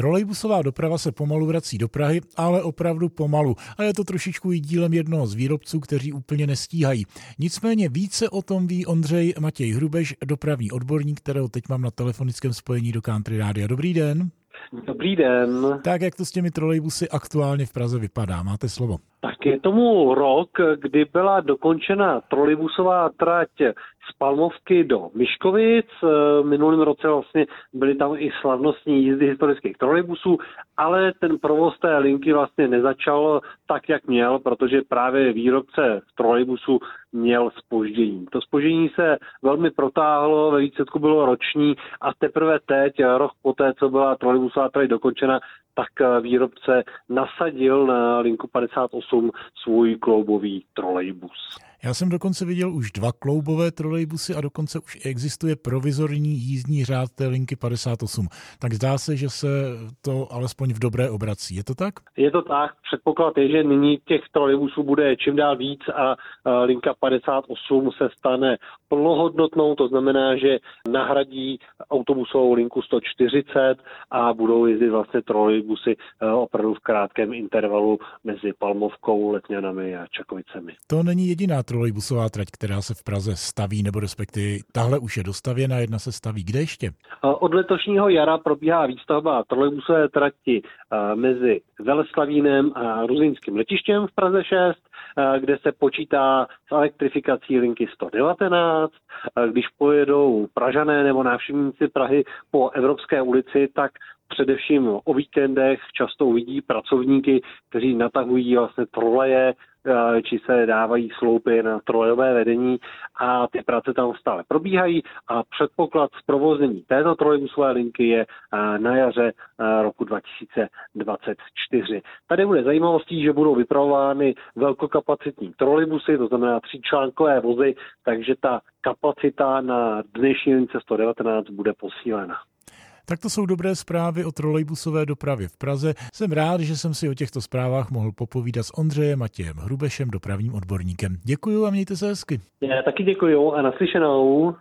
Trolejbusová doprava se pomalu vrací do Prahy, ale opravdu pomalu. A je to trošičku i dílem jednoho z výrobců, kteří úplně nestíhají. Nicméně více o tom ví Ondřej Matěj Hrubeš, dopravní odborník, kterého teď mám na telefonickém spojení do Country Rádia. Dobrý den. Dobrý den. Tak jak to s těmi trolejbusy aktuálně v Praze vypadá? Máte slovo. Tak je tomu rok, kdy byla dokončena trolejbusová trať z Palmovky do Myškovic. V minulém roce vlastně byly tam i slavnostní jízdy historických trolejbusů, ale ten provoz té linky vlastně nezačal tak, jak měl, protože právě výrobce trolejbusu měl spoždění. To spoždění se velmi protáhlo, ve výsledku bylo roční a teprve teď, rok poté, co byla trolejbusová trať dokončena, tak výrobce nasadil na linku 58 svůj kloubový trolejbus. Já jsem dokonce viděl už dva kloubové trolejbusy a dokonce už existuje provizorní jízdní řád té linky 58. Tak zdá se, že se to alespoň v dobré obrací. Je to tak? Je to tak. Předpoklad je, že nyní těch trolejbusů bude čím dál víc a linka 58 se stane plnohodnotnou, to znamená, že nahradí autobusovou linku 140 a budou jezdit vlastně trolejbusy opravdu v krátkém intervalu mezi Palmovkou, Letňanami a Čakovicemi. To není jediná trolejbusová trať, která se v Praze staví, nebo respektive tahle už je dostavěna, jedna se staví. Kde ještě? Od letošního jara probíhá výstavba trolejbusové trati mezi Veleslavínem a Ruzínským letištěm v Praze 6, kde se počítá s elektrifikací linky 119. Když pojedou Pražané nebo návštěvníci Prahy po Evropské ulici, tak především o víkendech často uvidí pracovníky, kteří natahují vlastně troleje, či se dávají sloupy na trojové vedení a ty práce tam stále probíhají a předpoklad zprovoznění této trolejbusové linky je na jaře roku 2024. Tady bude zajímavostí, že budou vypravovány velkokapacitní trolejbusy, to znamená tříčlánkové vozy, takže ta kapacita na dnešní lince 119 bude posílena. Tak to jsou dobré zprávy o trolejbusové dopravě v Praze. Jsem rád, že jsem si o těchto zprávách mohl popovídat s Ondřejem Matějem Hrubešem, dopravním odborníkem. Děkuji a mějte se hezky. Já taky děkuji a naslyšenou.